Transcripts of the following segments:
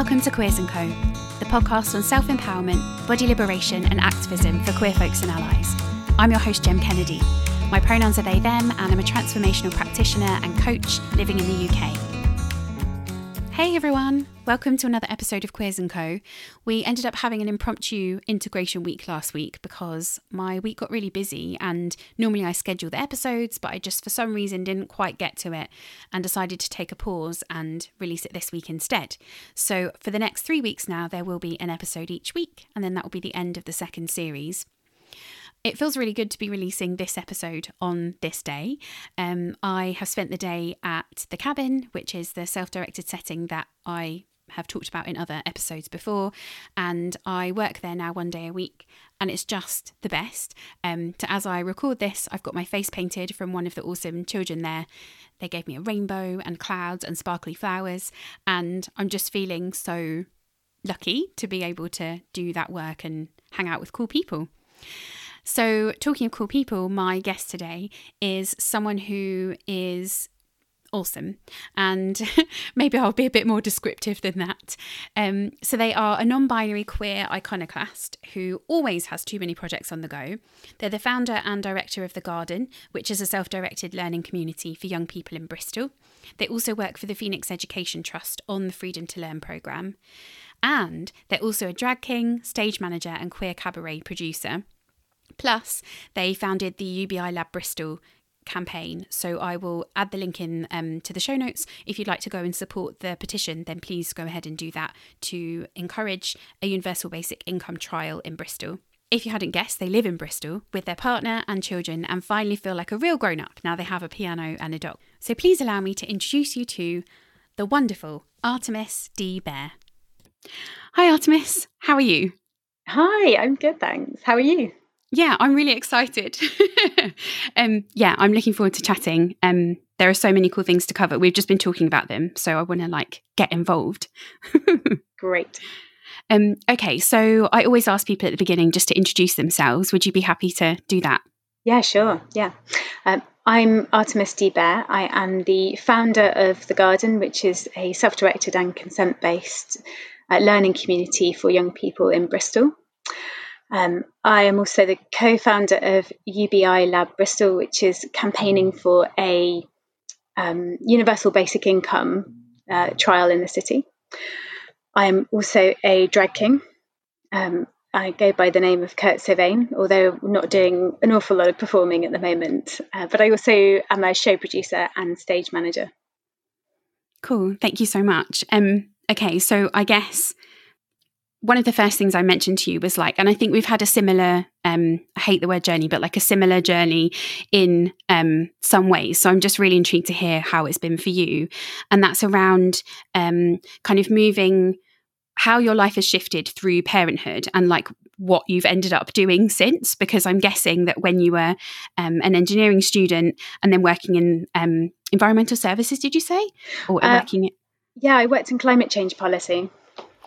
Welcome to Queers & Co, the podcast on self-empowerment, body liberation and activism for queer folks and allies. I'm your host, Jem Kennedy. My pronouns are they, them, and I'm a transformational practitioner and coach living in the UK. Hey everyone, welcome to another episode of Queers and Co. We ended up having an impromptu integration week last week because my week got really busy and normally I schedule the episodes, but I just for some reason didn't quite get to it and decided to take a pause and release it this week instead. So for the next three weeks now, there will be an episode each week, and then that will be the end of the second series. It feels really good to be releasing this episode on this day. Um, I have spent the day at the cabin, which is the self directed setting that I have talked about in other episodes before, and I work there now one day a week, and it's just the best. Um, to, as I record this, I've got my face painted from one of the awesome children there. They gave me a rainbow and clouds and sparkly flowers, and I'm just feeling so lucky to be able to do that work and hang out with cool people. So, talking of cool people, my guest today is someone who is awesome. And maybe I'll be a bit more descriptive than that. Um, so, they are a non binary queer iconoclast who always has too many projects on the go. They're the founder and director of The Garden, which is a self directed learning community for young people in Bristol. They also work for the Phoenix Education Trust on the Freedom to Learn programme. And they're also a drag king, stage manager, and queer cabaret producer. Plus, they founded the UBI Lab Bristol campaign. So I will add the link in um, to the show notes. If you'd like to go and support the petition, then please go ahead and do that to encourage a universal basic income trial in Bristol. If you hadn't guessed, they live in Bristol with their partner and children and finally feel like a real grown up now they have a piano and a dog. So please allow me to introduce you to the wonderful Artemis D. Bear. Hi, Artemis. How are you? Hi, I'm good, thanks. How are you? Yeah, I'm really excited. um, yeah, I'm looking forward to chatting. Um, there are so many cool things to cover. We've just been talking about them, so I want to like get involved. Great. Um, okay, so I always ask people at the beginning just to introduce themselves. Would you be happy to do that? Yeah, sure. Yeah. Um, I'm Artemis D. Bear. I am the founder of The Garden, which is a self directed and consent based uh, learning community for young people in Bristol. Um, I am also the co founder of UBI Lab Bristol, which is campaigning for a um, universal basic income uh, trial in the city. I'm also a drag king. Um, I go by the name of Kurt Sylvain, although not doing an awful lot of performing at the moment. Uh, but I also am a show producer and stage manager. Cool. Thank you so much. Um, okay, so I guess one of the first things I mentioned to you was like, and I think we've had a similar, um, I hate the word journey, but like a similar journey in um, some ways. So I'm just really intrigued to hear how it's been for you. And that's around um, kind of moving how your life has shifted through parenthood and like what you've ended up doing since. Because I'm guessing that when you were um, an engineering student and then working in um, environmental services, did you say? Or uh, working? Yeah, I worked in climate change policy.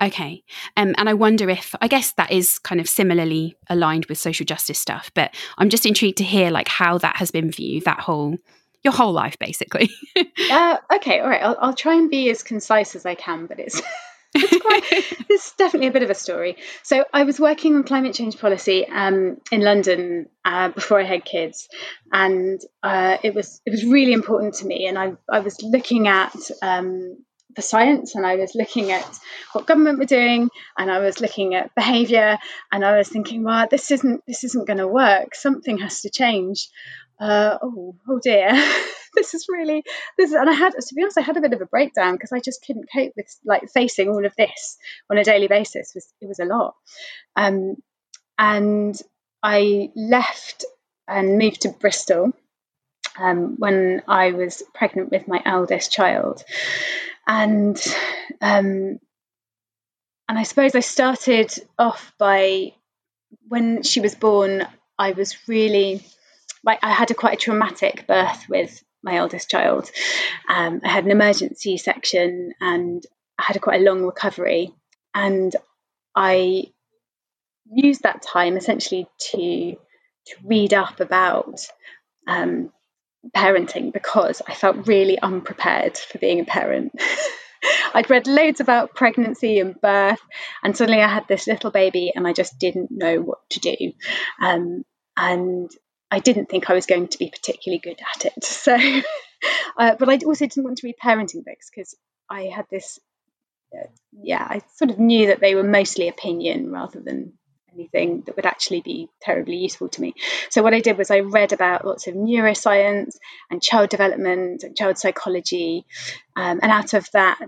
Okay. Um, and I wonder if, I guess that is kind of similarly aligned with social justice stuff, but I'm just intrigued to hear like how that has been for you, that whole, your whole life basically. uh, okay. All right. I'll, I'll try and be as concise as I can, but it's, it's quite, it's definitely a bit of a story. So I was working on climate change policy um, in London uh, before I had kids, and uh, it was it was really important to me. And I I was looking at um, the science and I was looking at what government were doing and I was looking at behavior and I was thinking, well, this isn't this isn't going to work. Something has to change. Uh, oh, oh dear, this is really this. Is, and I had to be honest, I had a bit of a breakdown because I just couldn't cope with like facing all of this on a daily basis. It was it was a lot, um, and I left and moved to Bristol um, when I was pregnant with my eldest child and um, and I suppose I started off by when she was born. I was really like I had a quite a traumatic birth with my eldest child. Um, I had an emergency section and I had a quite a long recovery, and I used that time essentially to to read up about um, parenting because I felt really unprepared for being a parent. I'd read loads about pregnancy and birth, and suddenly I had this little baby, and I just didn't know what to do. Um, and I didn't think I was going to be particularly good at it. So, uh, but I also didn't want to read parenting books because I had this, uh, yeah, I sort of knew that they were mostly opinion rather than anything that would actually be terribly useful to me. So what I did was I read about lots of neuroscience and child development and child psychology, um, and out of that.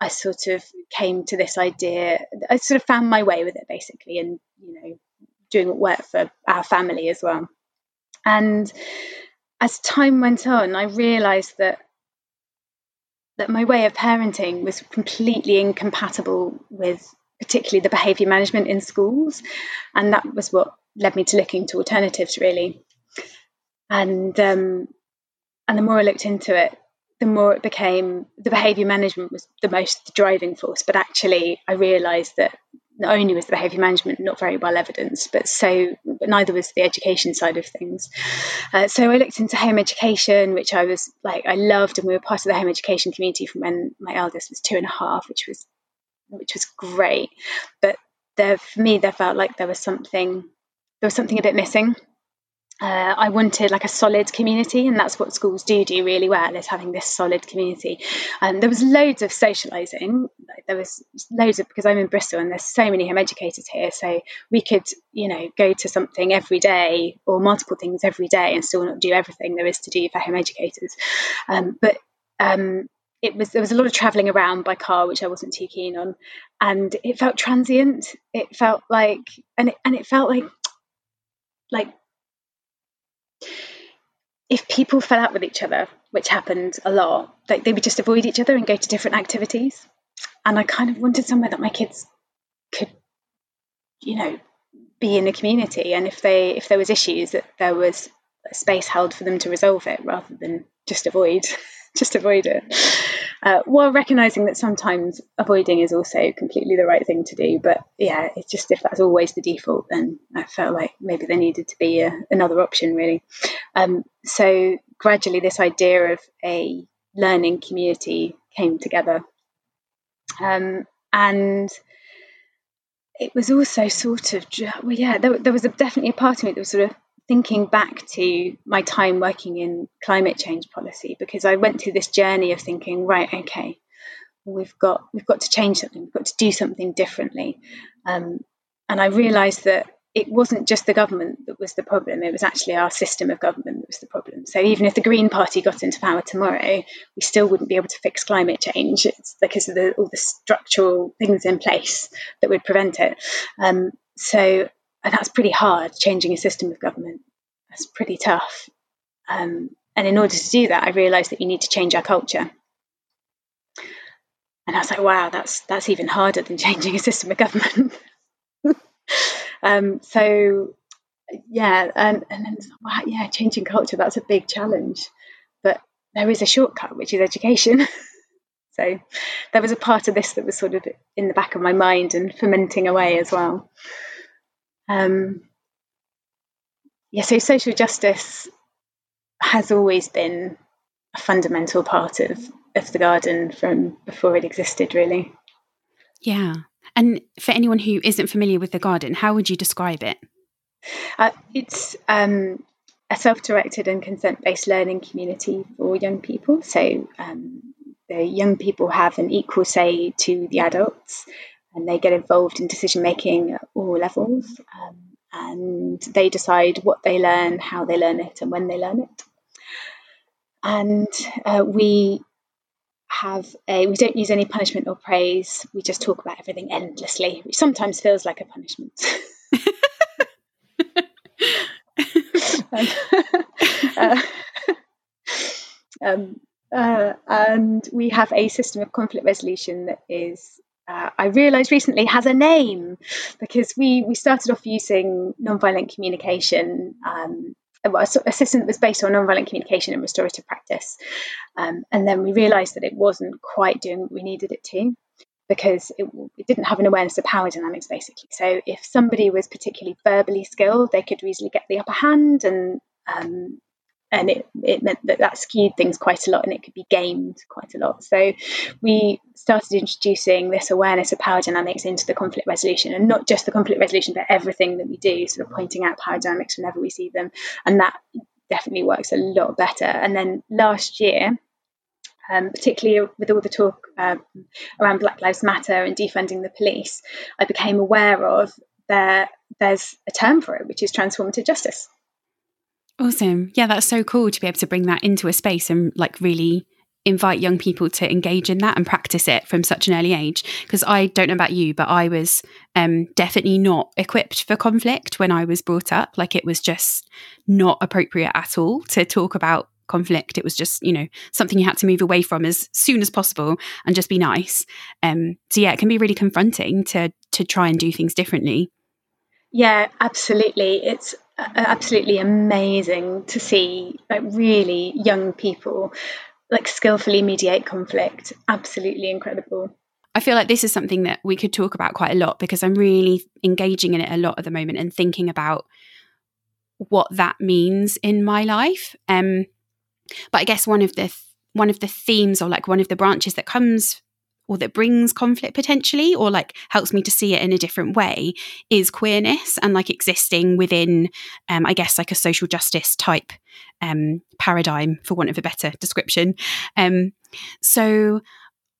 I sort of came to this idea. I sort of found my way with it basically, and you know, doing what worked for our family as well. And as time went on, I realised that that my way of parenting was completely incompatible with particularly the behaviour management in schools, and that was what led me to looking to alternatives really. And um, and the more I looked into it, the more it became the behaviour management was the most driving force. But actually, I realised that not only was the behaviour management not very well evidenced, but so but neither was the education side of things. Uh, so I looked into home education, which I was like I loved, and we were part of the home education community from when my eldest was two and a half, which was which was great. But there, for me, there felt like there was something there was something a bit missing uh, I wanted like a solid community, and that's what schools do do really well is having this solid community. And um, there was loads of socialising. There was loads of because I'm in Bristol and there's so many home educators here, so we could you know go to something every day or multiple things every day and still not do everything there is to do for home educators. Um, but um, it was there was a lot of travelling around by car, which I wasn't too keen on, and it felt transient. It felt like and it, and it felt like like if people fell out with each other, which happened a lot, like they would just avoid each other and go to different activities. And I kind of wanted somewhere that my kids could, you know, be in a community. And if they if there was issues, that there was a space held for them to resolve it rather than just avoid just avoid it uh, while recognizing that sometimes avoiding is also completely the right thing to do. But yeah, it's just if that's always the default, then I felt like maybe there needed to be a, another option, really. Um, so gradually, this idea of a learning community came together. Um, and it was also sort of, well, yeah, there, there was a, definitely a part of me that was sort of thinking back to my time working in climate change policy because I went through this journey of thinking, right, okay, we've got we've got to change something, we've got to do something differently, um, and I realised that it wasn't just the government that was the problem; it was actually our system of government that was the problem. So even if the Green Party got into power tomorrow, we still wouldn't be able to fix climate change. It's because of the, all the structural things in place that would prevent it. Um, so that's pretty hard changing a system of government. That's pretty tough. Um, and in order to do that i realized that you need to change our culture. And i was like wow that's that's even harder than changing a system of government. Um, so yeah and, and then wow, yeah changing culture that's a big challenge. But there is a shortcut which is education. So there was a part of this that was sort of in the back of my mind and fermenting away as well um, yeah, so social justice has always been a fundamental part of, of the garden from before it existed, really. Yeah. And for anyone who isn't familiar with the garden, how would you describe it? Uh, it's um, a self directed and consent based learning community for young people. So um, the young people have an equal say to the adults and they get involved in decision making at all levels. Um, and they decide what they learn, how they learn it, and when they learn it. And uh, we have a we don't use any punishment or praise. We just talk about everything endlessly, which sometimes feels like a punishment. um, uh, um, uh, and we have a system of conflict resolution that is uh, I realised recently has a name because we we started off using nonviolent communication. Um, well, a system that was based on nonviolent communication and restorative practice, um, and then we realised that it wasn't quite doing what we needed it to because it, it, didn't have an awareness of power dynamics basically. So if somebody was particularly verbally skilled, they could easily get the upper hand and um, and it, it meant that that skewed things quite a lot and it could be gamed quite a lot. So we started introducing this awareness of power dynamics into the conflict resolution and not just the conflict resolution, but everything that we do, sort of pointing out power dynamics whenever we see them. And that definitely works a lot better. And then last year, um, particularly with all the talk um, around Black Lives Matter and defunding the police, I became aware of there there's a term for it, which is transformative justice. Awesome. Yeah, that's so cool to be able to bring that into a space and like really invite young people to engage in that and practice it from such an early age. Because i don't know about you but i was um, definitely not equipped for conflict when i was brought up. Like it was just not appropriate at all to talk about conflict. It was just you know something you had to move away from as soon as possible and just be nice. Um, so yeah it can be really confronting to to try and do things differently. Yeah absolutely. It's absolutely amazing to see like really young people like skillfully mediate conflict absolutely incredible I feel like this is something that we could talk about quite a lot because I'm really engaging in it a lot at the moment and thinking about what that means in my life. Um, but I guess one of the th- one of the themes or like one of the branches that comes or that brings conflict potentially or like helps me to see it in a different way is queerness and like existing within um, i guess like a social justice type um, paradigm for want of a better description. Um, so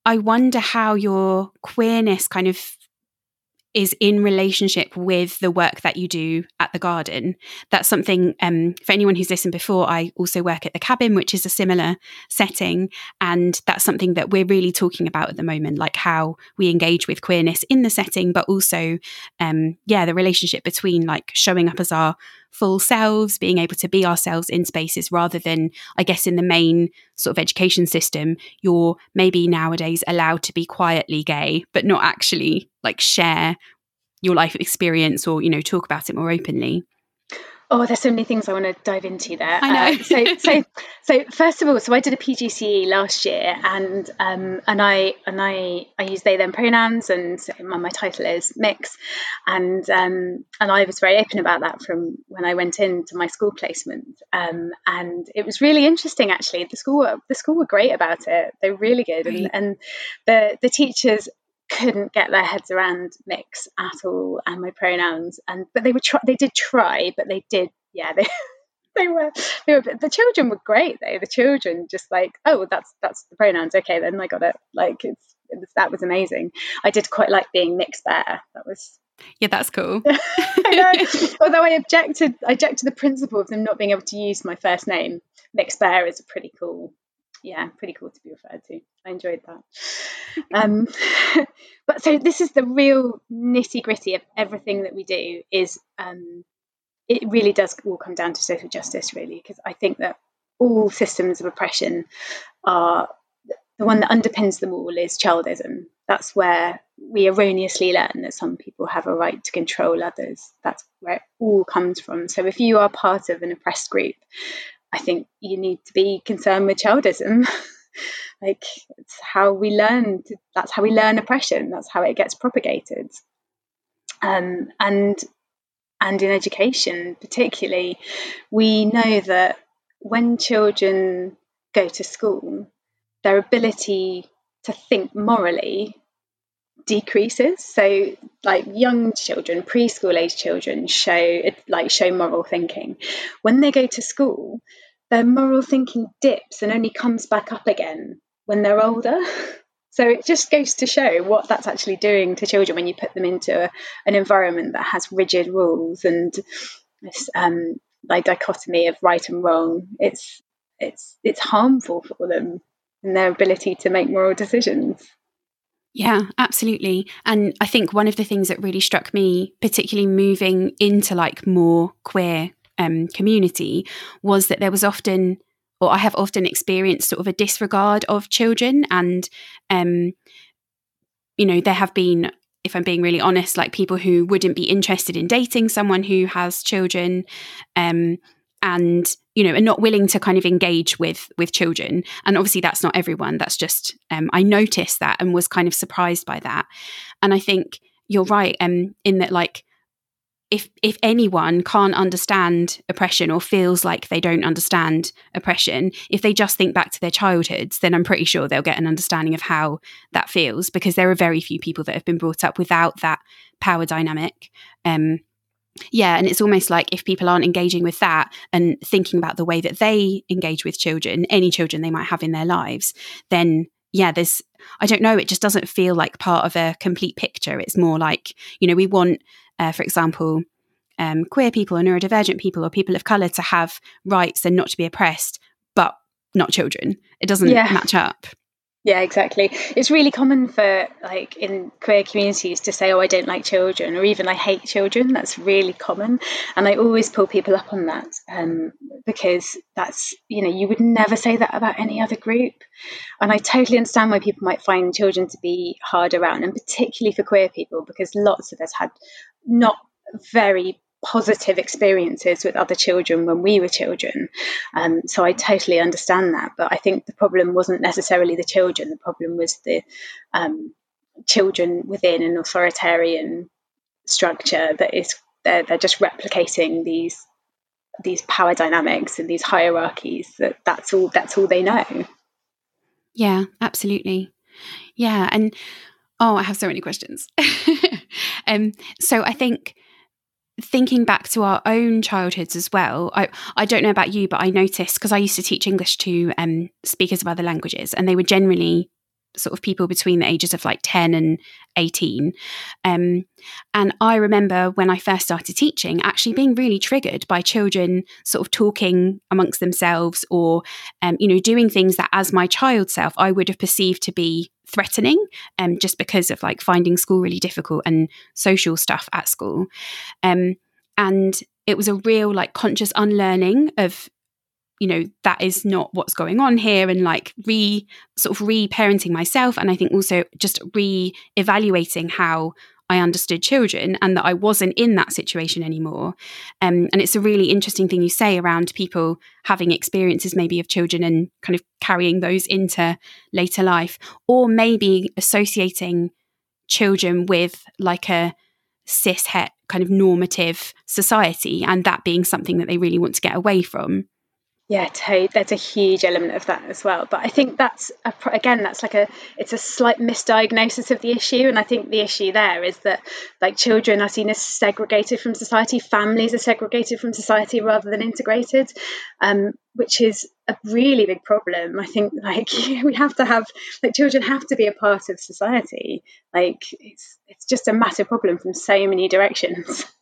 i wonder how your queerness kind of is in relationship with the work that you do at the garden. That's something um, for anyone who's listened before. I also work at the cabin, which is a similar setting, and that's something that we're really talking about at the moment, like how we engage with queerness in the setting, but also, um, yeah, the relationship between like showing up as our full selves, being able to be ourselves in spaces rather than, I guess, in the main sort of education system, you're maybe nowadays allowed to be quietly gay, but not actually like share your life experience or, you know, talk about it more openly. Oh, there's so many things I want to dive into there. I know. Uh, so, so, so first of all, so I did a PGCE last year, and um, and I and I I use they them pronouns, and my title is Mx, and um, and I was very open about that from when I went into my school placement, um, and it was really interesting actually. The school were, the school were great about it. They're really good, and, and the the teachers couldn't get their heads around Mx at all and my pronouns and but they were try they did try but they did yeah they they were they were the children were great though. The children just like oh that's that's the pronouns. Okay then i got it. Like it's it was, that was amazing. I did quite like being mixed bear. That was yeah that's cool. Although i objected i objected to the principle of them not being able to use my first name. Mixed bear is a pretty cool yeah, pretty cool to be referred to. I enjoyed that. Um, but so this is the real nitty gritty of everything that we do. Is um, it really does all come down to social justice, really, because I think that all systems of oppression are the one that underpins them all is childism. That's where we erroneously learn that some people have a right to control others. That's where it all comes from. So if you are part of an oppressed group I think you need to be concerned with childism. like it's how we learn. To, that's how we learn oppression. That's how it gets propagated. Um, and and in education, particularly, we know that when children go to school, their ability to think morally decreases. So, like young children, preschool age children, show like show moral thinking. When they go to school, their moral thinking dips and only comes back up again when they're older. So it just goes to show what that's actually doing to children when you put them into a, an environment that has rigid rules and this um, like dichotomy of right and wrong. It's it's it's harmful for them and their ability to make moral decisions. Yeah, absolutely. And I think one of the things that really struck me, particularly moving into like more queer um, community, was that there was often, or I have often experienced sort of a disregard of children. And, um, you know, there have been, if I'm being really honest, like people who wouldn't be interested in dating someone who has children. Um, and you know are not willing to kind of engage with with children. And obviously that's not everyone. That's just um, i noticed that and was kind of surprised by that. And i think you're right um in that like if if anyone can't understand oppression or feels like they don't understand oppression if they just think back to their childhoods then i'm pretty sure they'll get an understanding of how that feels because there are very few people that have been brought up without that power dynamic. Um yeah and it's almost like if people aren't engaging with that and thinking about the way that they engage with children any children they might have in their lives then yeah there's i don't know it just doesn't feel like part of a complete picture it's more like you know we want uh, for example, um, queer people or neurodivergent people or people of color to have rights and not to be oppressed, but not children. It doesn't yeah. match up. Yeah, exactly. It's really common for like in queer communities to say, "Oh, I don't like children," or even "I hate children." That's really common, and I always pull people up on that um, because that's you know you would never say that about any other group, and I totally understand why people might find children to be hard around, and particularly for queer people because lots of us had not very positive experiences with other children when we were children. Um, so I totally understand that. But I think the problem wasn't necessarily the children, the problem was the um, children within an authoritarian structure that is they're, they're just replicating these these power dynamics and these hierarchies that that's all that's all they know yeah absolutely yeah and oh i have so many questions um so i think thinking back to our own childhoods as well, I, I don't know about you, but I noticed because I used to teach English to um, speakers of other languages, and they were generally sort of people between the ages of like 10 and 18. Um, and I remember when I first started teaching, actually being really triggered by children sort of talking amongst themselves or, um, you know, doing things that as my child self I would have perceived to be threatening um, just because of like finding school really difficult and social stuff at school. Um, and it was a real like conscious unlearning of you know that is not what's going on here and like re sort of re-parenting myself and i think also just re-evaluating how I understood children and that I wasn't in that situation anymore. Um, and it's a really interesting thing you say around people having experiences maybe of children and kind of carrying those into later life, or maybe associating children with like a cis het kind of normative society and that being something that they really want to get away from. Yeah, totally. There's a huge element of that as well. But I think that's a, again, that's like a it's a slight misdiagnosis of the issue, and I think the issue there is that like children are seen as segregated from society, families are segregated from society rather than integrated, um, which is a really big problem. I think like we have to have like children have to be a part of society. Like it's it's just a massive problem from so many directions.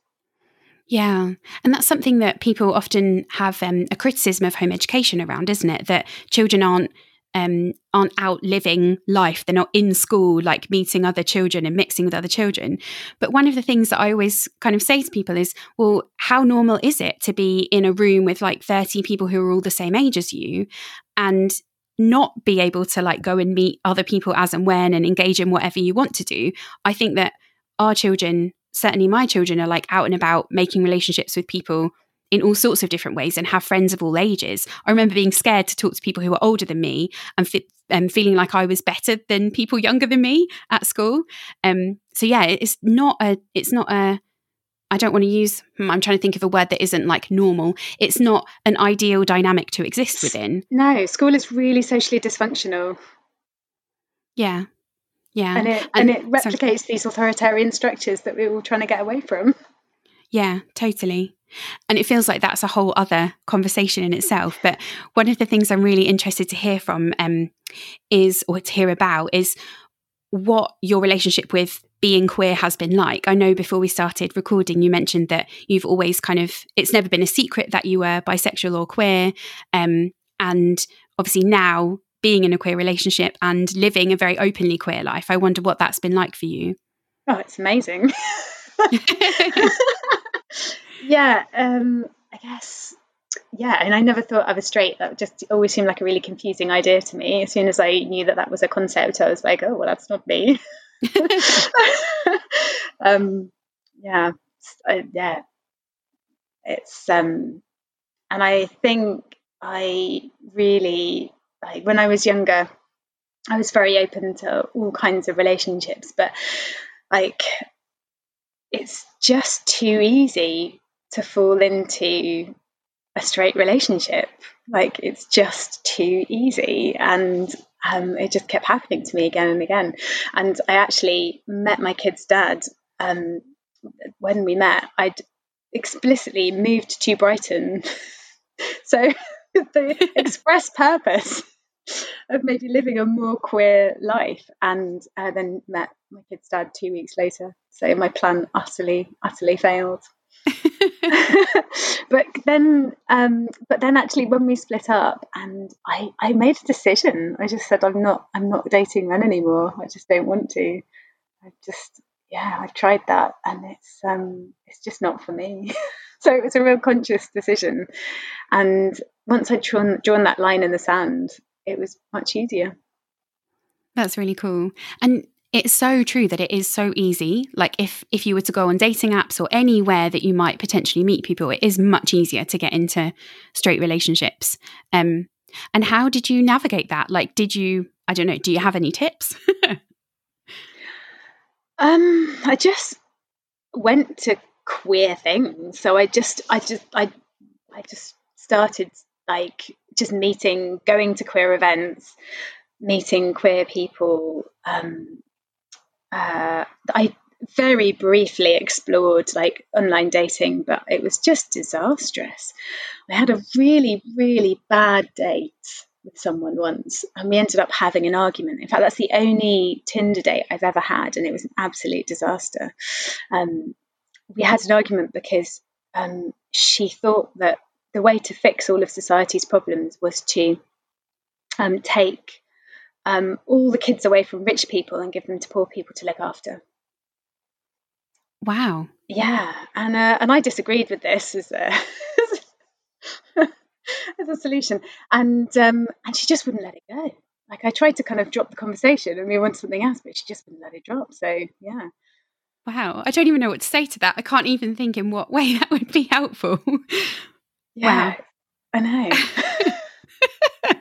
Yeah. And that's something that people often have um, a criticism of home education around, isn't it? That children aren't um, aren't out living life. They're not in school, like meeting other children and mixing with other children. But one of the things that I always kind of say to people is, well, how normal is it to be in a room with like 30 people who are all the same age as you and not be able to like go and meet other people as and when and engage in whatever you want to do? I think that our children certainly my children are like out and about making relationships with people in all sorts of different ways and have friends of all ages. I remember being scared to talk to people who were older than me and, fi- and feeling like I was better than people younger than me at school. Um, so yeah, it's not a, it's not a, I don't want to use, hmm, I'm trying to think of a word that isn't like normal. It's not an ideal dynamic to exist within. No, school is really socially dysfunctional. Yeah. Yeah. And it, and, and it replicates sorry. these authoritarian structures that we're all trying to get away from. Yeah, totally. And it feels like that's a whole other conversation in itself. But one of the things I'm really interested to hear from um, is, or to hear about, is what your relationship with being queer has been like. I know before we started recording, you mentioned that you've always kind of, it's never been a secret that you were bisexual or queer. Um, and obviously now being in a queer relationship and living a very openly queer life. I wonder what that's been like for you. Oh, it's amazing. yeah, um, I guess. Yeah, and I never thought I was straight. That just always seemed like a really confusing idea to me. As soon as I knew that that was a concept, I was like, oh, well, that's not me. um, yeah, I, yeah, it's um, and I think I really like when I was younger, I was very open to all kinds of relationships, but like it's just too easy to fall into a straight relationship. Like it's just too easy. And um, it just kept happening to me again and again. And I actually met my kid's dad um, when we met. I'd explicitly moved to Brighton. so the express purpose of maybe living a more queer life. And uh, then met my kid's dad two weeks later. So my plan utterly, utterly failed. but then um, but then actually when we split up and I, I made a decision. I just said i'm not i'm not dating men anymore. I just don't want to. I just yeah i've tried that and it's um it's just not for me. So it was a real conscious decision. And once i'd drawn drawn that line in the sand it was much easier. That's really cool. And it's so true that it is so easy. Like if if you were to go on dating apps or anywhere that you might potentially meet people it is much easier to get into straight relationships. Um and how did you navigate that? Like did you i don't know do you have any tips? Um i just went to queer things. So i just i just i i just started like just meeting going to queer events meeting queer people um uh, I very briefly explored like online dating, but it was just disastrous. I had a really, really bad date with someone once, and we ended up having an argument. In fact, that's the only Tinder date I've ever had, and it was an absolute disaster. Um, we had an argument because um, she thought that the way to fix all of society's problems was to um, take um, all the kids away from rich people and give them to poor people to look after. Wow. Yeah, and uh, and I disagreed with this as a as a solution, and um, and she just wouldn't let it go. Like I tried to kind of drop the conversation and we wanted something else, but she just wouldn't let it drop. So yeah. Wow, I don't even know what to say to that. I can't even think in what way that would be helpful. Yeah, wow. I know.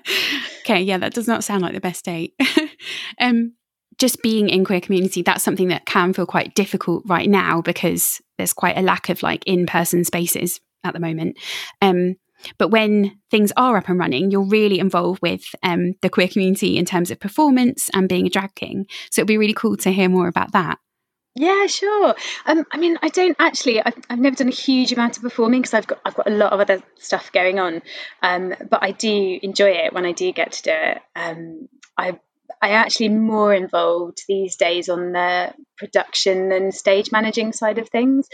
okay, yeah, that does not sound like the best date. um, just being in queer community, that's something that can feel quite difficult right now because there's quite a lack of like in-person spaces at the moment. Um, but when things are up and running, you're really involved with um, the queer community in terms of performance and being a drag king. So it'd be really cool to hear more about that. Yeah, sure. Um, I mean, I don't actually. I've, I've never done a huge amount of performing because I've got I've got a lot of other stuff going on. Um, but I do enjoy it when I do get to do it. Um, I I actually more involved these days on the production and stage managing side of things,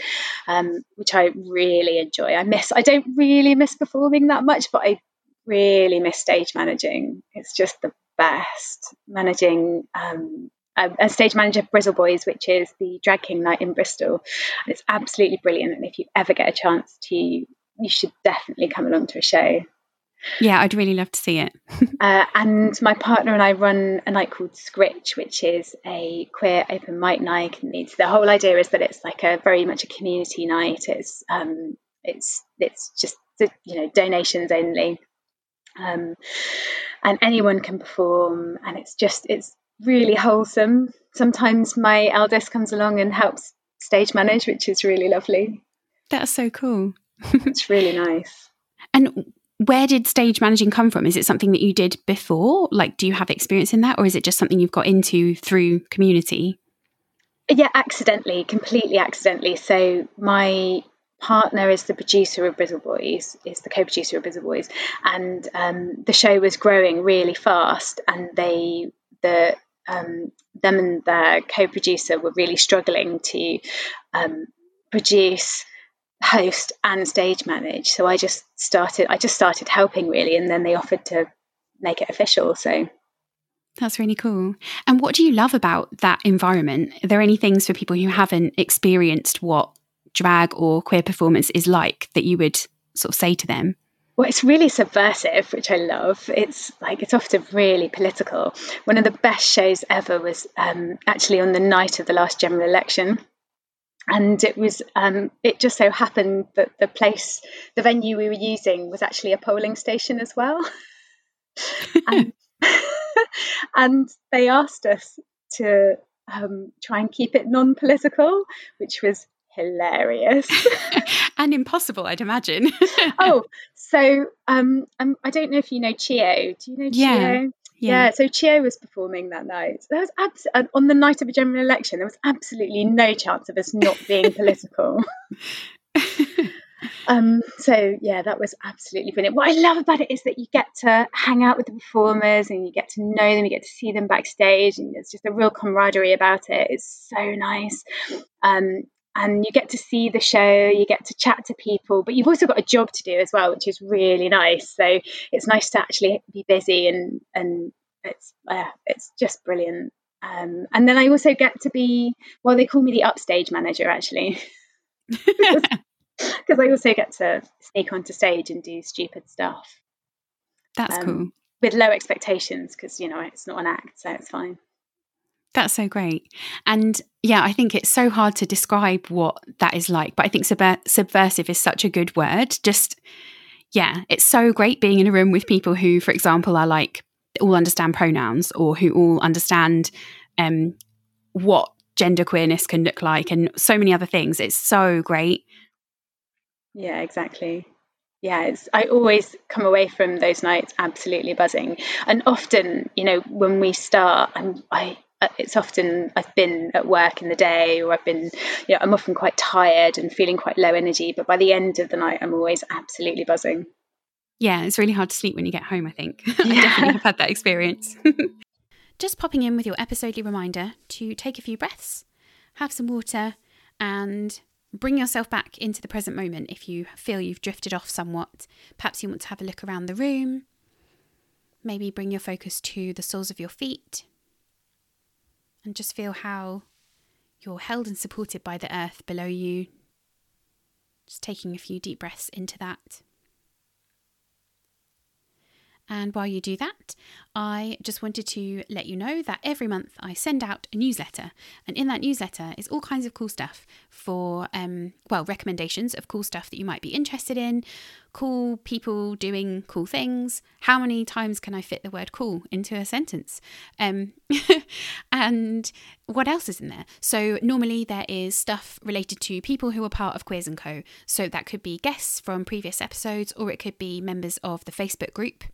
um, which I really enjoy. I miss. I don't really miss performing that much, but I really miss stage managing. It's just the best managing um, a, a, stage manager for Brizzle Boys, which is the Drag King night in Bristol. And it's absolutely brilliant. And if you ever get a chance to, you should definitely come along to a show. Yeah, I'd really love to see it. uh, and my partner and I run a night called Scritch, which is a queer open mic night. And the whole idea is that it's like a very much a community night. It's um, it's it's just you know donations only, um, and anyone can perform. And it's just it's really wholesome. Sometimes my eldest comes along and helps stage manage, which is really lovely. That's so cool. it's really nice. And where did stage managing come from? Is it something that you did before? Like, do you have experience in that, or is it just something you've got into through community? Yeah, accidentally, completely accidentally. So, my partner is the producer of Brizzle Boys, is the co-producer of Brizzle Boys, and um, the show was growing really fast, and they the um, them and their co-producer were really struggling to um, produce host and stage manage. So i just started i just started helping really and then they offered to make it official so. That's really cool. And what do you love about that environment? Are there any things for people who haven't experienced what drag or queer performance is like that you would sort of say to them well, it's really subversive, which I love. It's like it's often really political. One of the best shows ever was um, actually on the night of the last general election, and it was um, it just so happened that the place, the venue we were using, was actually a polling station as well, and, and they asked us to um, try and keep it non-political, which was hilarious and impossible, I'd imagine. oh, so um, um, I don't know if you know Chio. Do you know Chio? Yeah. Yeah, so Chio was performing that night. There was abs- on the night of a general election. There was absolutely no chance of us not being political. Um, so yeah, that was absolutely brilliant. What I love about it is that you get to hang out with the performers and you get to know them, you get to see them backstage, and it's just a real camaraderie about it. It's so nice. Um, and you get to see the show, you get to chat to people, but you've also got a job to do as well, which is really nice. So it's nice to actually be busy and and it's uh, it's just brilliant. Um, and then I also get to be well, they call me the upstage manager actually. because I also get to sneak onto stage and do stupid stuff That's Um, cool. with low expectations because you know it's not an act, so it's fine. That's so great. And yeah, I think it's so hard to describe what that is like, but I think subver- subversive is such a good word. Just, yeah, it's so great being in a room with people who, for example, are like, all understand pronouns or who all understand um, what gender queerness can look like and so many other things. It's so great. Yeah, exactly. Yeah, it's, I always come away from those nights absolutely buzzing, and often, you know, when we start, I'm I. uh, It's often I've been at work in the day, or I've been, you know, I'm often quite tired and feeling quite low energy. But by the end of the night, I'm always absolutely buzzing. Yeah, it's really hard to sleep when you get home, I think. I definitely have had that experience. Just popping in with your episodely reminder to take a few breaths, have some water, and bring yourself back into the present moment if you feel you've drifted off somewhat. Perhaps you want to have a look around the room. Maybe bring your focus to the soles of your feet and just feel how you're held and supported by the earth below you. Just taking a few deep breaths into that. And while you do that, I just wanted to let you know that every month I send out a newsletter. And in that newsletter is all kinds of cool stuff for, um, well, recommendations of cool stuff that you might be interested in, cool people doing cool things. How many times can I fit the word cool into a sentence? Um, and what else is in there? So normally there is stuff related to people who are part of Queers and Co. So that could be guests from previous episodes, or it could be members of the Facebook group.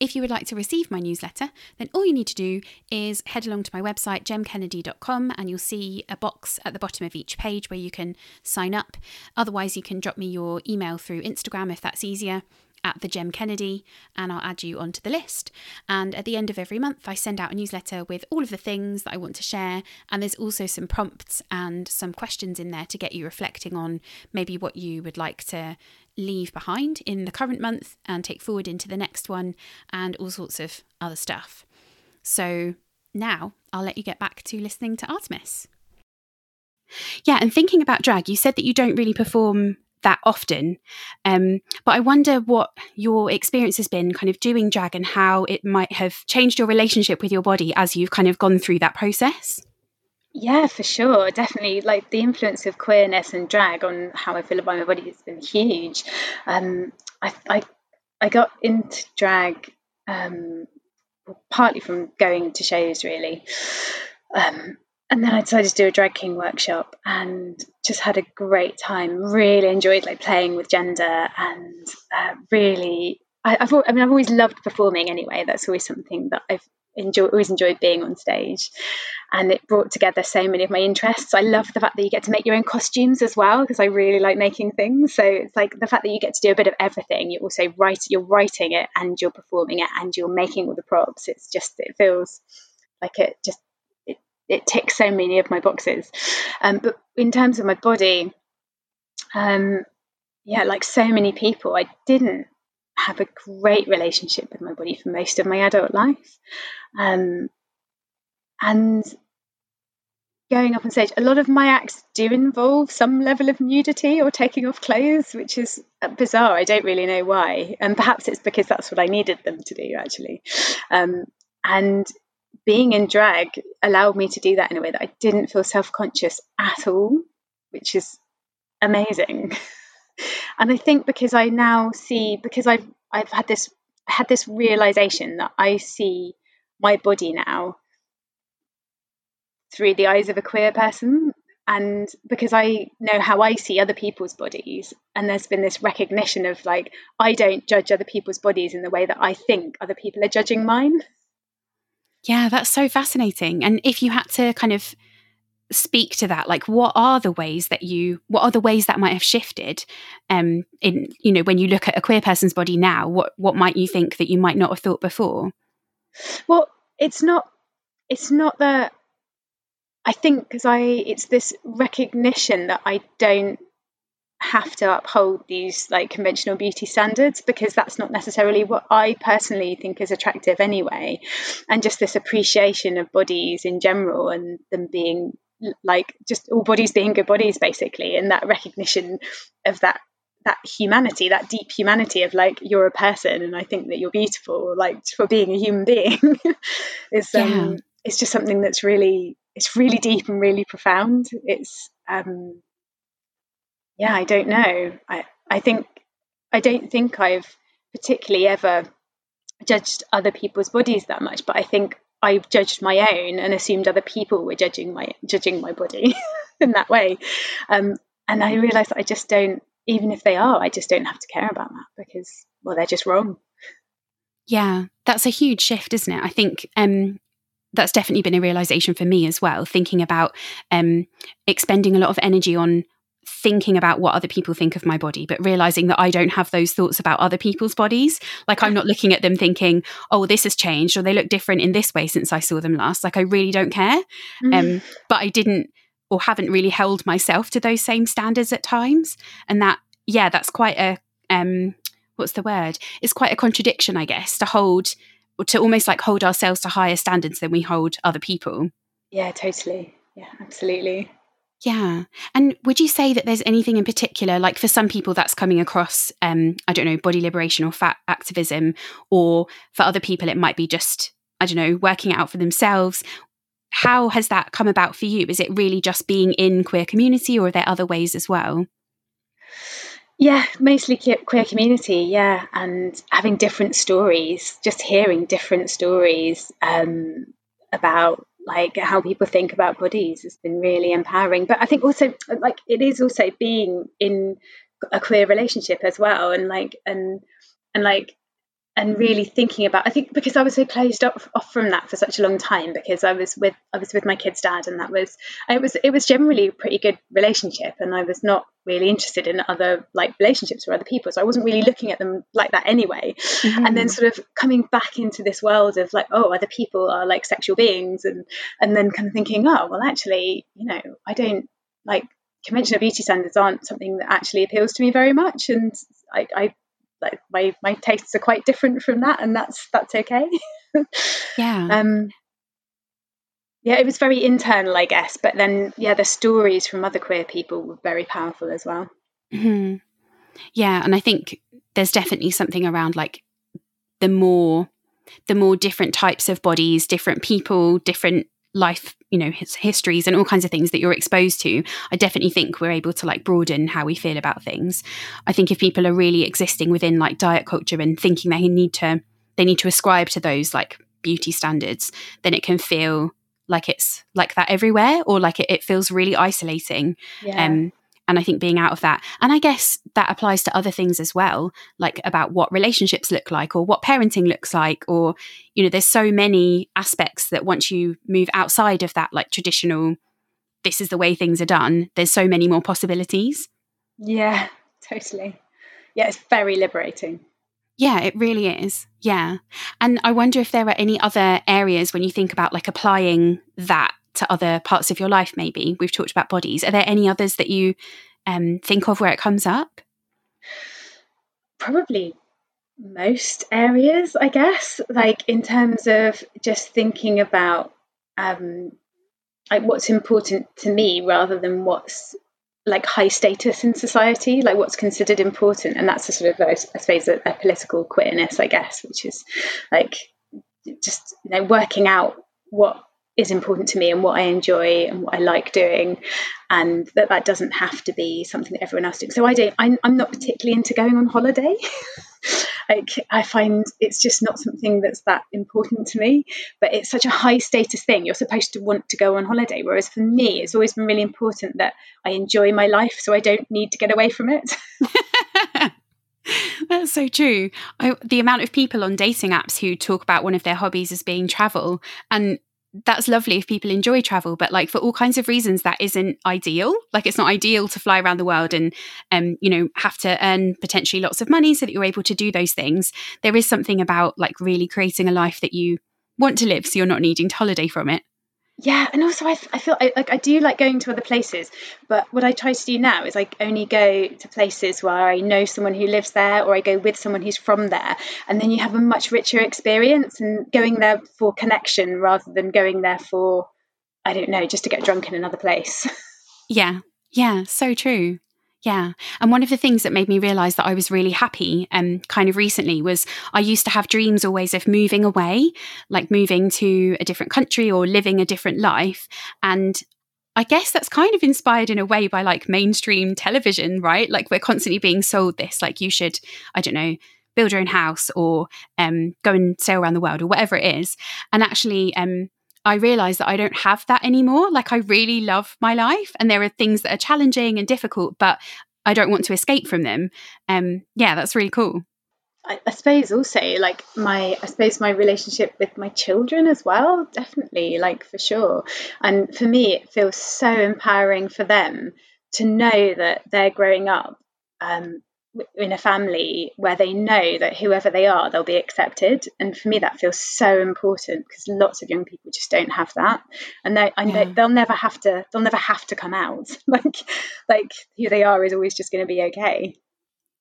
If you would like to receive my newsletter, then all you need to do is head along to my website, jemkennedy.com, and you'll see a box at the bottom of each page where you can sign up. Otherwise, you can drop me your email through Instagram if that's easier at the Jem Kennedy, and I'll add you onto the list. And at the end of every month, I send out a newsletter with all of the things that I want to share. And there's also some prompts and some questions in there to get you reflecting on maybe what you would like to leave behind in the current month and take forward into the next one, and all sorts of other stuff. So now I'll let you get back to listening to Artemis. Yeah, and thinking about drag, you said that you don't really perform that often. Um, but I wonder what your experience has been kind of doing drag and how it might have changed your relationship with your body as you've kind of gone through that process. Yeah, for sure. Definitely. Like the influence of queerness and drag on how I feel about my body has been huge. Um, I, I, I got into drag um, partly from going to shows, really. Um, and then I decided to do a drag king workshop and just had a great time. Really enjoyed like playing with gender and uh, really, I, I've, I mean, I've always loved performing anyway. That's always something that I've enjoyed, always enjoyed being on stage and it brought together so many of my interests. I love the fact that you get to make your own costumes as well because I really like making things. So it's like the fact that you get to do a bit of everything. You also write, you're writing it and you're performing it and you're making all the props. It's just it feels like it just it, it ticks so many of my boxes. Um, but in terms of my body, um, yeah, like so many people, I didn't have a great relationship with my body for most of my adult life. Um, and going up on stage, a lot of my acts do involve some level of nudity or taking off clothes, which is bizarre. I don't really know why. And perhaps it's because that's what I needed them to do, actually. Um, and being in drag allowed me to do that in a way that I didn't feel self conscious at all, which is amazing. and I think because I now see, because I've I've had this had this realization that I see my body now through the eyes of a queer person and because I know how I see other people's bodies, and there's been this recognition of like, I don't judge other people's bodies in the way that I think other people are judging mine. Yeah, that's so fascinating. And if you had to kind of speak to that, like what are the ways that you what are the ways that might have shifted um in you know when you look at a queer person's body now, what what might you think that you might not have thought before? Well, it's not it's not that I think because I it's this recognition that I don't have to uphold these like conventional beauty standards because that's not necessarily what I personally think is attractive anyway. And just this appreciation of bodies in general and them being like just all bodies being good bodies basically and that recognition of that that humanity that deep humanity of like you're a person and i think that you're beautiful like for being a human being is um yeah. it's just something that's really it's really deep and really profound it's um yeah i don't know i i think i don't think i've particularly ever judged other people's bodies that much but i think I judged my own and assumed other people were judging my judging my body in that way. Um, and I realized I just don't, even if they are, I just don't have to care about that because, well, they're just wrong. Yeah, that's a huge shift, isn't it? I think um, that's definitely been a realization for me as well. Thinking about um, expending a lot of energy on thinking about what other people think of my body, but realizing that I don't have those thoughts about other people's bodies. Like I'm not looking at them thinking, oh, this has changed or they look different in this way since I saw them last. Like I really don't care. Mm. Um, but I didn't or haven't really held myself to those same standards at times. And that, yeah, that's quite a, um, what's the word? It's quite a contradiction, I guess, to hold, or to almost like hold ourselves to higher standards than we hold other people. Yeah, totally. Yeah, absolutely. Yeah. And would you say that there's anything in particular, like for some people that's coming across, um, I don't know, body liberation or fat activism, or for other people it might be just, I don't know, working out for themselves. How has that come about for you? Is it really just being in queer community or are there other ways as well? Yeah, mostly queer community, yeah, and having different stories, just hearing different stories um, about like how people think about bodies has been really empowering. But I think also like it is also being in a queer relationship as well, and like and and like and really thinking about I think because I was so closed off, off from that for such a long time because I was with I was with my kid's dad and that was it was it was generally a pretty good relationship and I was not really interested in other like relationships with other people so I wasn't really looking at them like that anyway mm-hmm. and then sort of coming back into this world of like oh other people are like sexual beings and and then kind of thinking oh well actually you know I don't like conventional beauty standards aren't something that actually appeals to me very much and I, I like my my tastes are quite different from that and that's that's okay. Yeah. Um yeah it was very internal i guess but then yeah the stories from other queer people were very powerful as well. Mm-hmm. yeah and i think there's definitely something around like the more the more different types of bodies different people different life you know his histories and all kinds of things that you're exposed to i definitely think we're able to like broaden how we feel about things i think if people are really existing within like diet culture and thinking they need to they need to ascribe to those like beauty standards then it can feel like it's like that everywhere or like it, it feels really isolating yeah. um and I think being out of that. And I guess that applies to other things as well, like about what relationships look like or what parenting looks like. Or, you know, there's so many aspects that once you move outside of that, like traditional, this is the way things are done, there's so many more possibilities. Yeah, totally. Yeah, it's very liberating. Yeah, it really is. Yeah. And I wonder if there are any other areas when you think about like applying that to other parts of your life, maybe? We've talked about bodies. Are there any others that you um, think of where it comes up? Probably most areas, I guess, like in terms of just thinking about um, like what's important to me rather than what's like high status in society, like what's considered important, and that's a sort of, I suppose, a, a political queerness, I guess, which is like just you know working out what is important to me and what I enjoy and what I like doing, and that that doesn't have to be something that everyone else does. So I don't. I'm, I'm not particularly into going on holiday. like I find it's just not something that's that important to me. But it's such a high status thing. You're supposed to want to go on holiday. Whereas for me, it's always been really important that I enjoy my life, so I don't need to get away from it. That's so true. I, the amount of people on dating apps who talk about one of their hobbies as being travel, and that's lovely if people enjoy travel but like for all kinds of reasons that isn't ideal. Like it's not ideal to fly around the world and um you know have to earn potentially lots of money so that you're able to do those things. There is something about like really creating a life that you want to live so you're not needing to holiday from it yeah, and also I, I feel I, like I do like going to other places, but what I try to do now is like only go to places where I know someone who lives there, or I go with someone who's from there, and then you have a much richer experience and going there for connection rather than going there for I don't know just to get drunk in another place. Yeah, yeah, so true. Yeah. And one of the things that made me realize that I was really happy um kind of recently was I used to have dreams always of moving away, like moving to a different country or living a different life. And I guess that's kind of inspired in a way by like mainstream television, right? Like we're constantly being sold this, like you should, I don't know, build your own house or um, go and sail around the world or whatever it is. And actually, um, I realize that I don't have that anymore. Like I really love my life and there are things that are challenging and difficult, but I don't want to escape from them. Um yeah, that's really cool. I, I suppose also like my I suppose my relationship with my children as well, definitely, like for sure. And for me it feels so empowering for them to know that they're growing up um, in a family where they know that whoever they are they'll be accepted. And for me that feels so important because lots of young people just don't have that. And they I know yeah. they'll never have to they'll never have to come out. Like like who they are is always just going to be okay.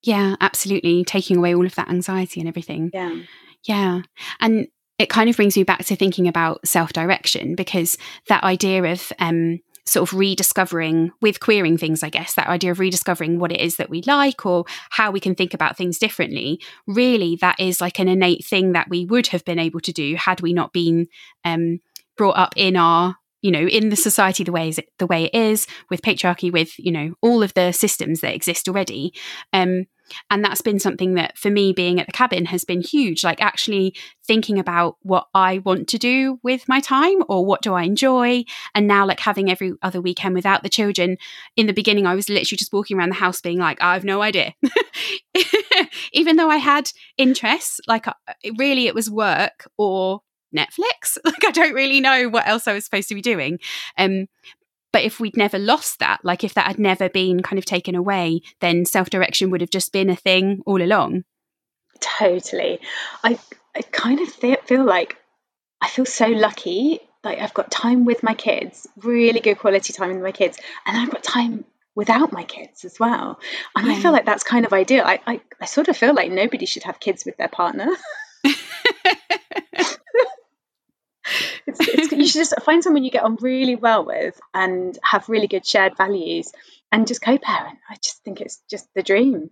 Yeah absolutely. Taking away all of that anxiety and everything. Yeah. Yeah. And it kind of brings me back to thinking about self-direction because that idea of um sort of rediscovering with queering things, I guess, that idea of rediscovering what it is that we like or how we can think about things differently. Really, that is like an innate thing that we would have been able to do had we not been um, brought up in our you know in the society the way is the way it is with patriarchy with you know all of the systems that exist already um and that's been something that for me being at the cabin has been huge like actually thinking about what i want to do with my time or what do i enjoy and now like having every other weekend without the children in the beginning i was literally just walking around the house being like i have no idea even though i had interests like uh, really it was work or Netflix. Like I don't really know what else I was supposed to be doing. Um, but if we'd never lost that, like if that had never been kind of taken away, then self direction would have just been a thing all along. Totally. I, I kind of feel like I feel so lucky. Like I've got time with my kids, really good quality time with my kids, and I've got time without my kids as well. And yeah. I feel like that's kind of ideal. I, I, I sort of feel like nobody should have kids with their partner. it's, it's, you should just find someone you get on really well with and have really good shared values and just co-parent. I just think it's just the dream.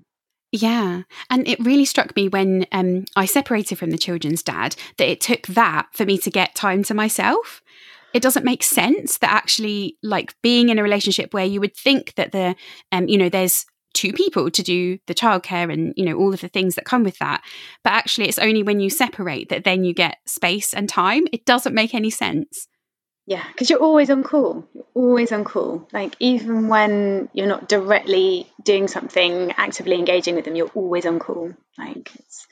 Yeah. And it really struck me when um, I separated from the children's dad that it took that for me to get time to myself. It doesn't make sense that actually, like being in a relationship where you would think that the, um, you know, there's two people to do the childcare and you know all of the things that come with that. But actually it's only when you separate that then you get space and time. It doesn't make any sense. Yeah because you're always on call you're always on call like even when you're not directly doing something actively engaging with them you're always on call like it's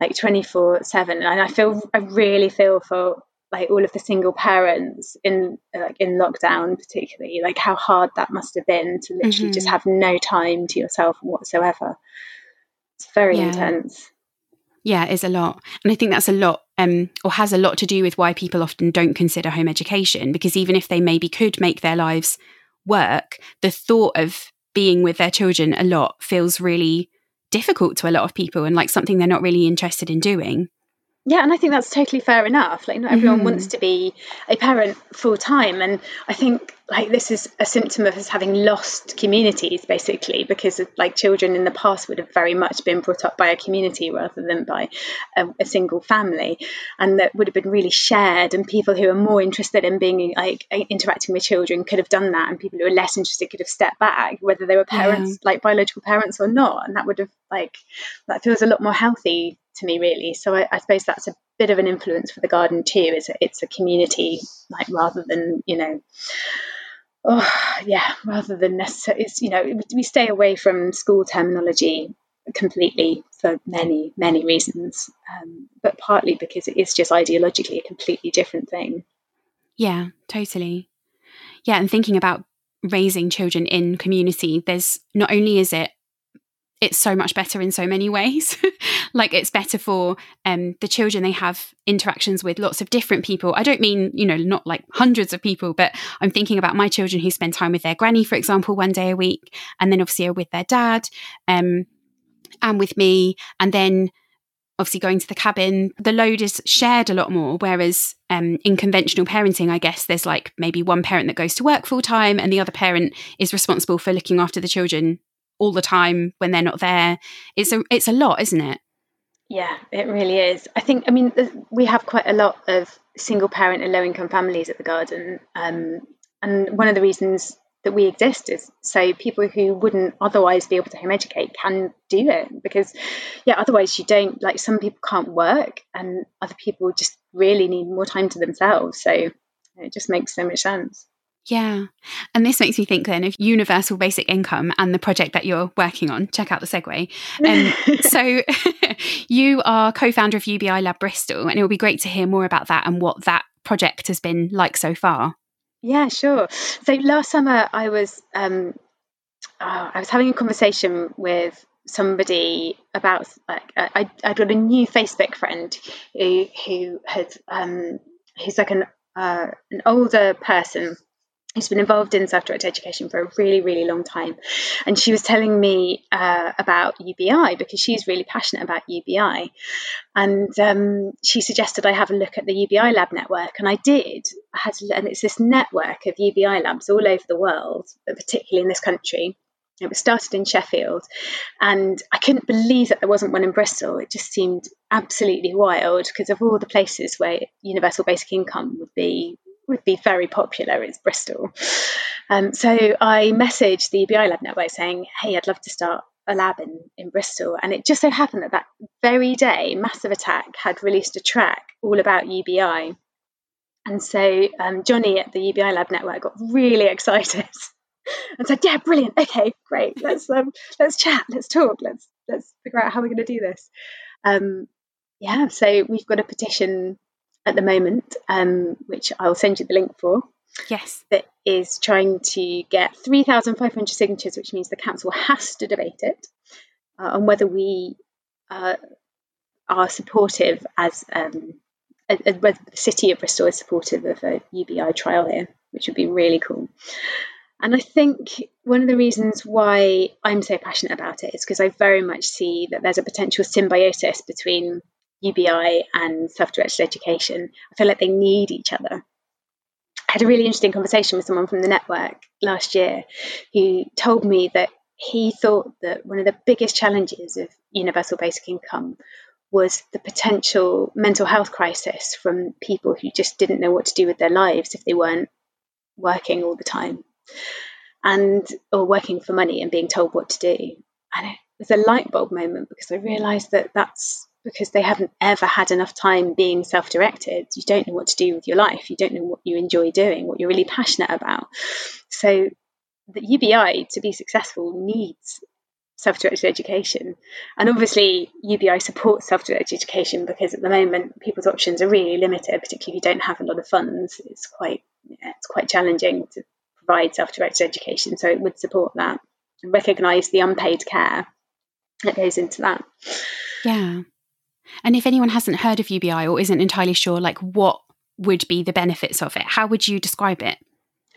like 24 7 and i feel i really feel for like all of the single parents in like in lockdown particularly like how hard that must have been to literally mm-hmm. just have no time to yourself whatsoever it's very yeah. intense yeah it is a lot and i think that's a lot um, or has a lot to do with why people often don't consider home education because even if they maybe could make their lives work the thought of being with their children a lot feels really difficult to a lot of people and like something they're not really interested in doing yeah, and I think that's totally fair enough. Like, not everyone mm-hmm. wants to be a parent full time, and I think like this is a symptom of us having lost communities, basically, because like children in the past would have very much been brought up by a community rather than by a, a, single family, and that would have been really shared. And people who are more interested in being like interacting with children could have done that, and people who are less interested could have stepped back, whether they were parents, yeah. like biological parents or not, and that would have like that feels a lot more healthy to me really. So I, I, suppose that's a bit of an influence for the garden too is it's a community like rather than you know oh yeah rather than necessarily it's you know we stay away from school terminology completely for many many reasons um, but partly because it is just ideologically a completely different thing. Yeah totally. Yeah and thinking about raising children in community there's not only is it it's so much better in so many ways. like it's better for um, the children. They have interactions with lots of different people. I don't mean, you know, not like hundreds of people, but I'm thinking about my children who spend time with their granny, for example, one day a week, and then obviously are with their dad um, and with me. And then obviously going to the cabin, the load is shared a lot more. Whereas um, in conventional parenting, I guess there's like maybe one parent that goes to work full time and the other parent is responsible for looking after the children all the time when they're not there. It's a it's a lot, isn't it? Yeah, it really is. I think I mean we have quite a lot of single parent and low income families at the garden, um, and one of the reasons that we exist is so people who wouldn't otherwise be able to home educate can do it because yeah otherwise you don't like some people can't work and other people just really need more time to themselves so it just makes so much sense yeah. And this makes me think then of universal basic income and the project that you're working on. Check out the segue. Um, so, you are co founder of UBI Lab Bristol, and it will be great to hear more about that and what that project has been like so far. Yeah, sure. So, last summer, I was. Um, uh, I was having a conversation with somebody about like I I'd got a new Facebook friend who who had um who's like an uh, an older person who's been involved in self-directed education for a really really long time. And she was telling me uh, about ubi because she's really passionate about ubi and um, she suggested i have a look at the ubi lab network. And i did. I had and it's this network of ubi labs all over the world but particularly in this country. It was started in Sheffield, and I couldn't believe that there wasn't one in Bristol. It just seemed absolutely wild because of all the places where universal basic income would be would be very popular is Bristol. Um, so I messaged the UBI Lab Network saying, hey, I'd love to start a lab in, in Bristol. And it just so happened that that very day, Massive Attack had released a track all about UBI. And so um, Johnny at the UBI Lab Network got really excited and said, "Yeah, brilliant. Okay, great. Let's um, let's chat. Let's talk. Let's let's figure out how we're going to do this." Um, yeah, so we've got a petition at the moment, um, which I'll send you the link for. Yes. That is trying to get 3,500 signatures, which means the council has to debate it uh, on whether we uh, are supportive as, um, whether the city of Bristol is supportive of a UBI trial here, which would be really cool. And I think one of the reasons why I'm so passionate about it is because I very much see that there's a potential symbiosis between UBI and self directed education. I feel like they need each other. I had a really interesting conversation with someone from the network last year who told me that he thought that one of the biggest challenges of universal basic income was the potential mental health crisis from people who just didn't know what to do with their lives if they weren't working all the time and or working for money and being told what to do. And it was a light bulb moment because I realized that that's because they haven't ever had enough time being self directed. You don't know what to do with your life. You don't know what you enjoy doing, what you're really passionate about. So, the UBI to be successful needs self directed education. And obviously, UBI supports self directed education because at the moment, people's options are really limited, particularly if you don't have a lot of funds. It's quite, yeah, it's quite challenging to provide self directed education. So, it would support that and recognise the unpaid care that goes into that. Yeah. And if anyone hasn't heard of UBI or isn't entirely sure, like what would be the benefits of it, how would you describe it?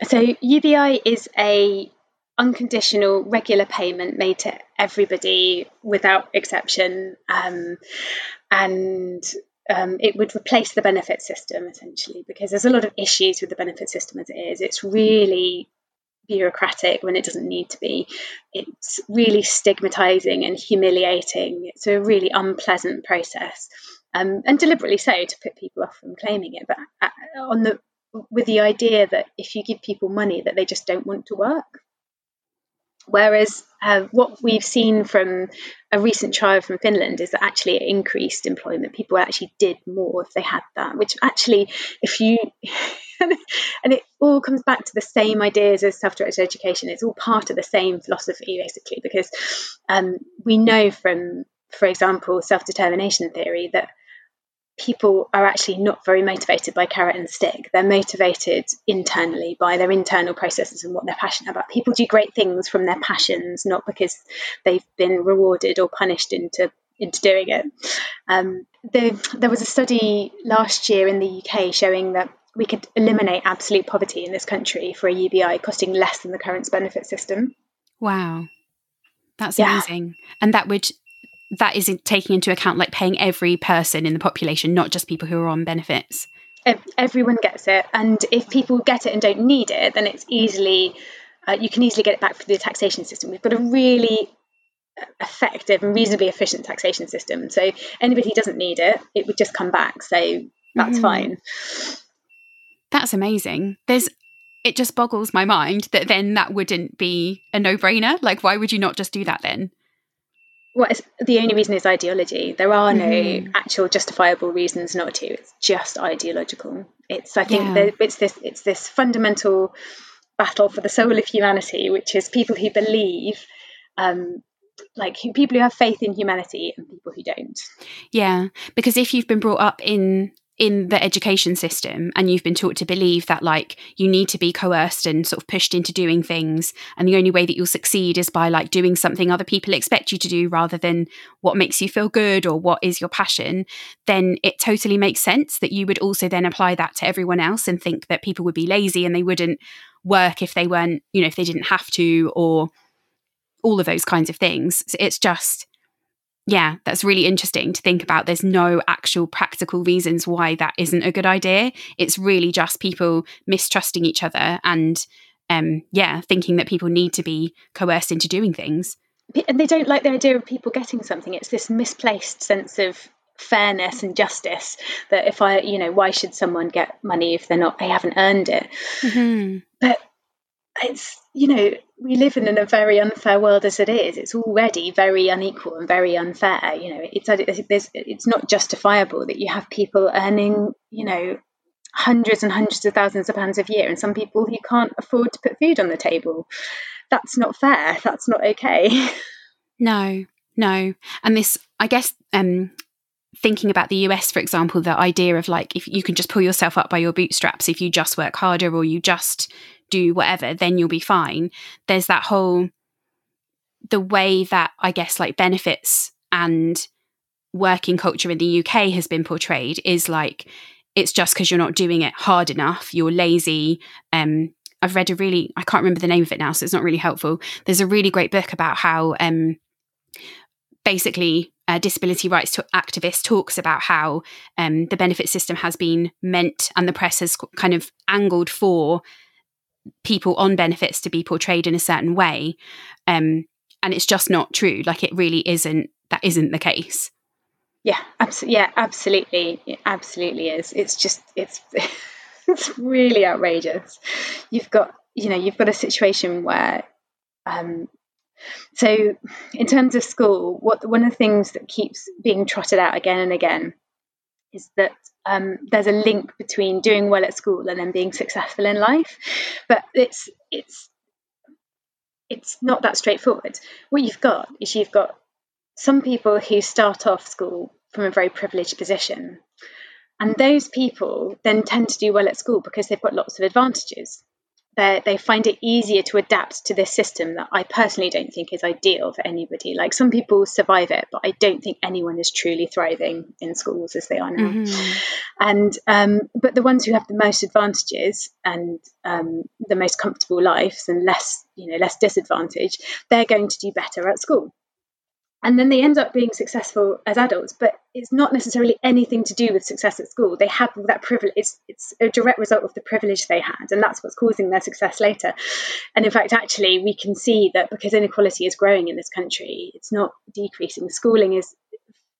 So UBI is a unconditional regular payment made to everybody without exception, um, and um, it would replace the benefit system essentially because there's a lot of issues with the benefit system as it is. It's really bureaucratic when it doesn't need to be. It's really stigmatizing and humiliating. It's a really unpleasant process, um, and deliberately so to put people off from claiming it. But uh, on the with the idea that if you give people money, that they just don't want to work. Whereas uh, what we've seen from a recent trial from Finland is that actually it increased employment. People actually did more if they had that, which actually, if you, and it all comes back to the same ideas as self directed education. It's all part of the same philosophy, basically, because um, we know from, for example, self determination theory that people are actually not very motivated by carrot and stick. They're motivated internally by their internal processes and what they're passionate about. People do great things from their passions, not because they've been rewarded or punished into into doing it. Um, the, there was a study last year in the UK showing that we could eliminate absolute poverty in this country for a UBI costing less than the current benefit system. Wow. That's yeah. amazing. And that would that is taking into account like paying every person in the population, not just people who are on benefits. Everyone gets it, and if people get it and don't need it, then it's easily uh, you can easily get it back through the taxation system. We've got a really uh, effective and reasonably efficient taxation system. So anybody who doesn't need it, it would just come back. So that's mm. fine. That's amazing. There's it just boggles my mind that then that wouldn't be a no-brainer. Like why would you not just do that then? Well, the only reason is ideology. There are no mm-hmm. actual justifiable reasons not to. It's just ideological. It's I think yeah. it's this it's this fundamental battle for the soul of humanity, which is people who believe, um, like people who have faith in humanity and people who don't. Yeah, because if you've been brought up in in the education system and you've been taught to believe that like you need to be coerced and sort of pushed into doing things and the only way that you'll succeed is by like doing something other people expect you to do rather than what makes you feel good or what is your passion then it totally makes sense that you would also then apply that to everyone else and think that people would be lazy and they wouldn't work if they weren't you know if they didn't have to or all of those kinds of things. So it's just yeah, that's really interesting to think about. There's no actual practical reasons why that isn't a good idea. It's really just people mistrusting each other and, um, yeah, thinking that people need to be coerced into doing things. And they don't like the idea of people getting something. It's this misplaced sense of fairness and justice that if I, you know, why should someone get money if they're not, they haven't earned it? Mm-hmm. But it's you know we live in a very unfair world as it is. It's already very unequal and very unfair you know. It's it's, not justifiable that you have people earning you know hundreds and hundreds of thousands of pounds a year and some people who can't afford to put food on the table. That's not fair. That's not okay. No no. And this i guess um thinking about the US, for example, the idea of like if you can just pull yourself up by your bootstraps if you just work harder or you just do whatever, then you'll be fine. There's that whole, the way that I guess like benefits and working culture in the UK has been portrayed is like, it's just because you're not doing it hard enough, you're lazy. Um, I've read a really, I can't remember the name of it now, so it's not really helpful. There's a really great book about how um, basically uh, disability rights to- activist talks about how um, the benefit system has been meant and the press has kind of angled for people on benefits to be portrayed in a certain way um, and it's just not true. Like it really isn't that isn't the case. Yeah absolutely yeah absolutely it absolutely is. It's just it's it's really outrageous. You've got you know you've got a situation where um, so in terms of school what one of the things that keeps being trotted out again and again is that um, there's a link between doing well at school and then being successful in life, but it's it's it's not that straightforward. What you've got is you've got some people who start off school from a very privileged position, and those people then tend to do well at school because they've got lots of advantages they find it easier to adapt to this system that I personally don't think is ideal for anybody. Like some people survive it, but I don't think anyone is truly thriving in schools as they are now. Mm-hmm. And um, but the ones who have the most advantages and um, the most comfortable lives and less, you know, less disadvantage, they're going to do better at school. And then they end up being successful as adults but it's not necessarily anything to do with success at school. They had that privilege it's, it's a direct result of the privilege they had and that's what's causing their success later. And in fact actually we can see that because inequality is growing in this country it's not decreasing. Schooling is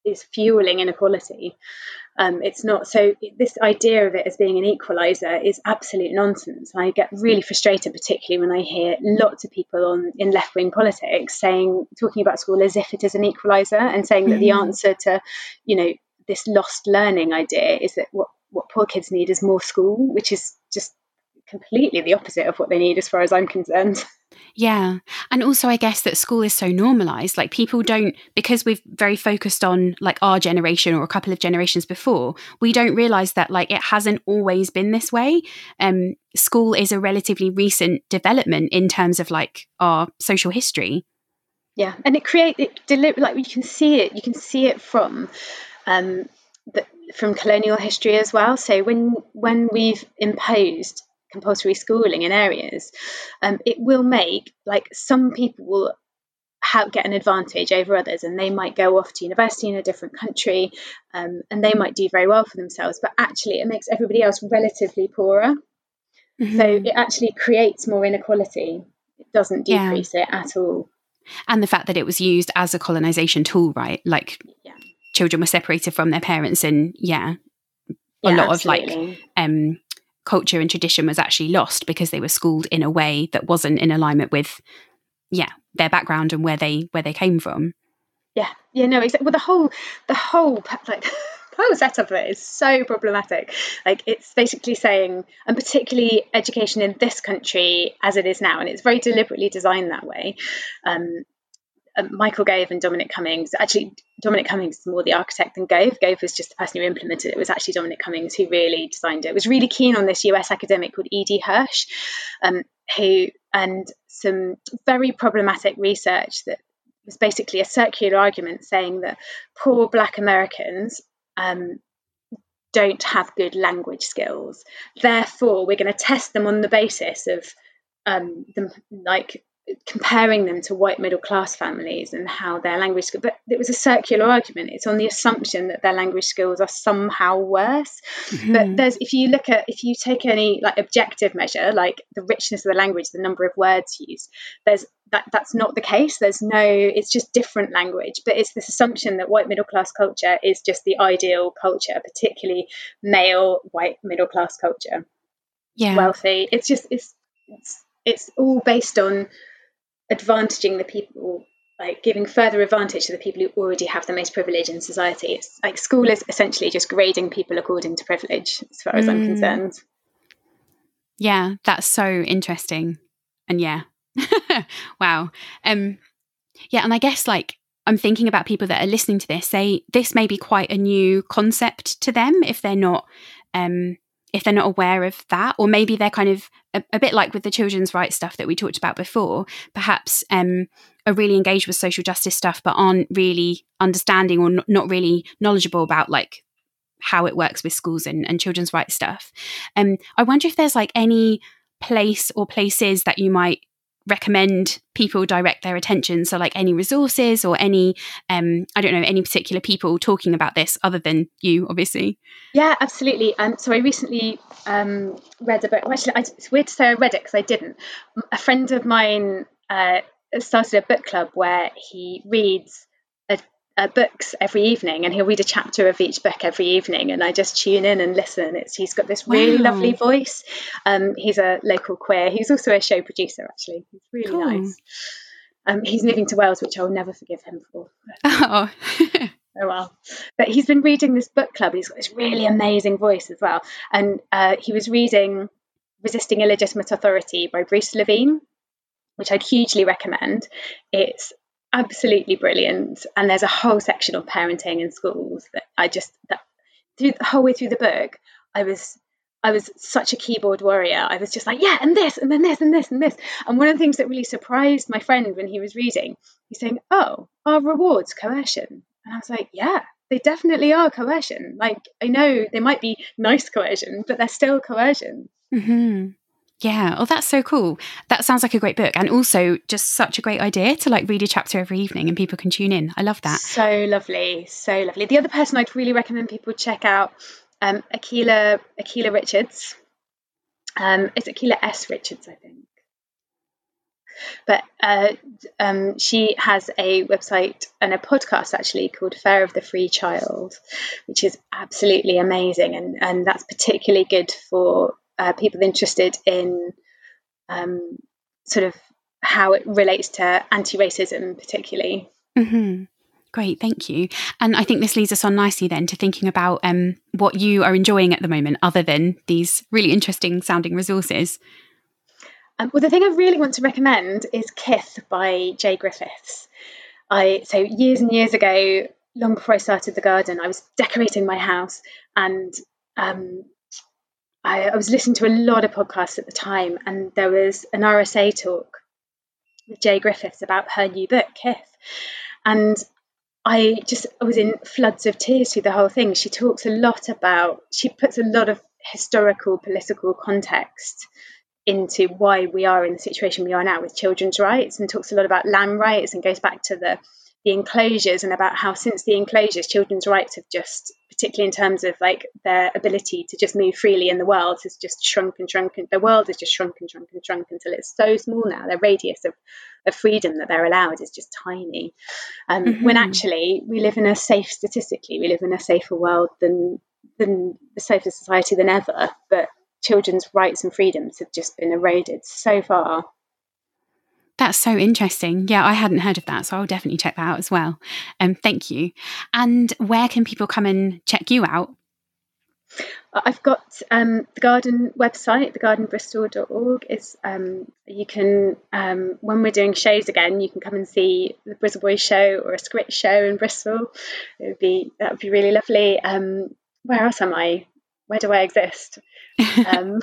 is fueling inequality. Um, it's not so. This idea of it as being an equalizer is absolute nonsense. I get really frustrated, particularly when I hear lots of people on in left wing politics saying, talking about school as if it is an equalizer, and saying mm-hmm. that the mm-hmm. answer to, you know, this lost learning idea is that what what poor kids need is more school, which is just completely the opposite of what they need, as far as I'm concerned. Yeah. And also, I guess that school is so normalized. Like, people don't, because we've very focused on like our generation or a couple of generations before, we don't realize that like it hasn't always been this way. Um, school is a relatively recent development in terms of like our social history. Yeah. And it creates, it deliver, like, you can see it, you can see it from, um, the, from colonial history as well. So when when we've imposed compulsory schooling in areas, um, it will make like some people will have, get an advantage over others, and they might go off to university in a different country, um, and they might do very well for themselves. But actually, it makes everybody else relatively poorer. Mm-hmm. So it actually creates more inequality. It doesn't decrease yeah. it at all. And the fact that it was used as a colonization tool, right? Like yeah. children were separated from their parents, and yeah, a yeah, lot absolutely. of like um culture and tradition was actually lost because they were schooled in a way that wasn't in alignment with yeah their background and where they where they came from. Yeah. Yeah no exactly well the whole the whole like whole setup of it is so problematic. Like it's basically saying and particularly education in this country as it is now and it's very deliberately designed that way um, um, Michael Gove and Dominic Cummings. Actually, Dominic Cummings is more the architect than Gove. Gove was just the person who implemented it. It was actually Dominic Cummings who really designed it. Was really keen on this US academic called E.D. Hirsch, um, who and some very problematic research that was basically a circular argument saying that poor Black Americans. Um, don't have good language skills. Therefore, we're going to test them on the basis of um, them like comparing them to white middle class families and how their language skills, but it was a circular argument. It's on the assumption that their language skills are somehow worse. Mm-hmm. But there's, if you look at, if you take any like objective measure, like the richness of the language, the number of words used, there's that that's not the case. There's no, it's just different language. But it's this assumption that white middle class culture is just the ideal culture, particularly male white middle class culture. Yeah. Wealthy. It's just, it's, it's, it's all based on advantaging the people like giving further advantage to the people who already have the most privilege in society. It's like school is essentially just grading people according to privilege, as far as mm. I'm concerned. Yeah, that's so interesting. And yeah. wow. Um yeah, and I guess like I'm thinking about people that are listening to this, say this may be quite a new concept to them if they're not um if they're not aware of that, or maybe they're kind of a, a bit like with the children's rights stuff that we talked about before, perhaps um, are really engaged with social justice stuff, but aren't really understanding or n- not really knowledgeable about like how it works with schools and, and children's rights stuff. Um, I wonder if there's like any place or places that you might recommend people direct their attention. So like any resources or any um i don't know any particular people talking about this other than you obviously. Yeah absolutely. Um so i recently um read a book. Well, actually I, it's weird to say i read it because i didn't. A friend of mine uh started a book club where he reads uh, books every evening and he'll read a chapter of each book every evening and I just tune in and listen. It's he's got this really wow. lovely voice. Um, he's a local queer. He's also a show producer actually. He's really cool. nice. Um, he's moving to Wales which I'll never forgive him for. Oh. Oh well. But he's been reading this book club. He's got this really amazing voice as well. And uh, he was reading resisting illegitimate authority by Bruce Levine which I'd hugely recommend. It's absolutely brilliant. And there's a whole section on parenting in schools that I just that through the whole way through the book, I was I was such a keyboard warrior. I was just like, yeah, and this, and then this, and this, and this. And one of the things that really surprised my friend when he was reading, he's saying, "Oh, are rewards coercion?" And I was like, "Yeah, they definitely are coercion. Like, I know they might be nice coercion, but they're still coercion." Mm-hmm. Yeah. Oh, that's so cool. That sounds like a great book. And also just such a great idea to like read a chapter every evening and people can tune in. I love that. So lovely. So lovely. The other person I'd really recommend people check out, um, Akilah, Akilah Richards. Um, it's Akilah S. Richards, I think. But uh, um, she has a website and a podcast actually called Fare of the Free Child, which is absolutely amazing. And, and that's particularly good for uh, people interested in um, sort of how it relates to anti-racism particularly. Mm-hmm. great thank you. And i think this leads us on nicely then to thinking about um, what you are enjoying at the moment other than these really interesting sounding resources. Um, well the thing i really want to recommend is kith by jay griffiths. I so years and years ago long before i started the garden i was decorating my house and um, I, I, was listening to a lot of podcasts at the time, and there was an RSA talk with Jay Griffiths about her new book, Kith. And I just I was in floods of tears through the whole thing. She talks a lot about, she puts a lot of historical, political context into why we are in the situation we are now with children's rights and talks a lot about land rights and goes back to the the enclosures and about how since the enclosures children's rights have just particularly in terms of like their ability to just move freely in the world has just shrunk and shrunk and the world has just shrunk and shrunk and shrunk until it's so small now. Their radius of, of freedom that they're allowed is just tiny. Um, mm-hmm. when actually we live in a safe statistically we live in a safer world than than a safer society than ever but children's rights and freedoms have just been eroded so far that's so interesting. Yeah, I hadn't heard of that, so I'll definitely check that out as well. Um, thank you. And where can people come and check you out? I've got um, the garden website, thegardenbristol.org. Is um, you can um, when we're doing shows again, you can come and see the Bristol Boys show or a Script show in Bristol. It would be that would be really lovely. Um, where else am I? Where do I exist? Um,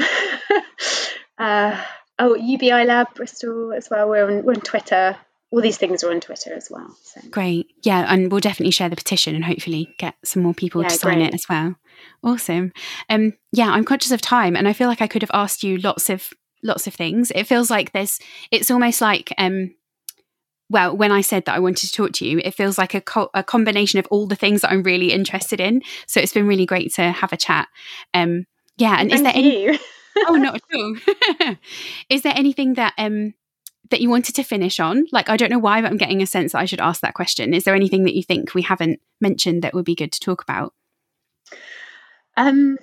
uh, Oh, UBI Lab Bristol as well. We're on, we're on Twitter. All these things are on Twitter as well. So. Great. Yeah. And we'll definitely share the petition and hopefully get some more people yeah, to sign great. it as well. Awesome. Um, yeah, I'm conscious of time and I feel like I could have asked you lots of lots of things. It feels like there's it's almost like um well, when I said that I wanted to talk to you, it feels like a, co- a combination of all the things that I'm really interested in. So it's been really great to have a chat. Um, yeah, and Thank is there you. any oh, not at all. Is there anything that um that you wanted to finish on? Like, I don't know why, but I'm getting a sense that I should ask that question. Is there anything that you think we haven't mentioned that would be good to talk about? Um,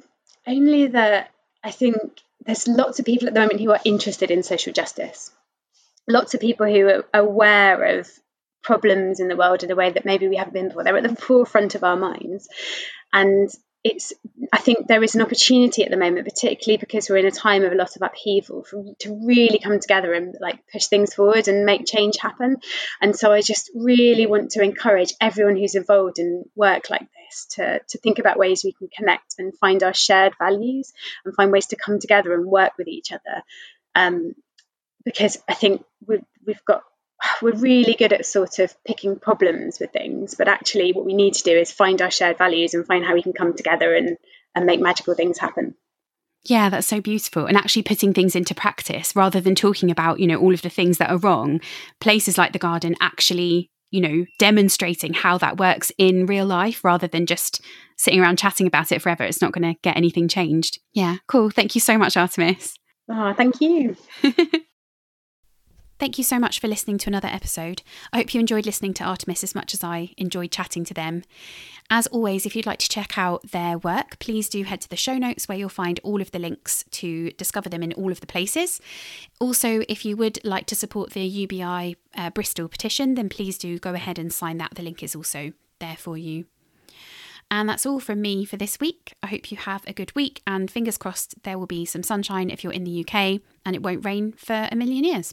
only that I think there's lots of people at the moment who are interested in social justice. Lots of people who are aware of problems in the world in a way that maybe we haven't been before. They're at the forefront of our minds. And it's I think there is an opportunity at the moment, particularly because we're in a time of a lot of upheaval, for, to really come together and like push things forward and make change happen. And so I just really want to encourage everyone who's involved in work like this to to think about ways we can connect and find our shared values and find ways to come together and work with each other. Um, because I think we've, we've got we're really good at sort of picking problems with things, but actually, what we need to do is find our shared values and find how we can come together and, and make magical things happen. Yeah, that's so beautiful. And actually putting things into practice rather than talking about, you know, all of the things that are wrong. Places like the garden actually, you know, demonstrating how that works in real life rather than just sitting around chatting about it forever. It's not going to get anything changed. Yeah, cool. Thank you so much, Artemis. Oh, thank you. Thank you so much for listening to another episode. I hope you enjoyed listening to Artemis as much as I enjoyed chatting to them. As always, if you'd like to check out their work, please do head to the show notes where you'll find all of the links to discover them in all of the places. Also, if you would like to support the UBI uh, Bristol petition, then please do go ahead and sign that. The link is also there for you. And that's all from me for this week. I hope you have a good week, and fingers crossed there will be some sunshine if you're in the UK and it won't rain for a million years.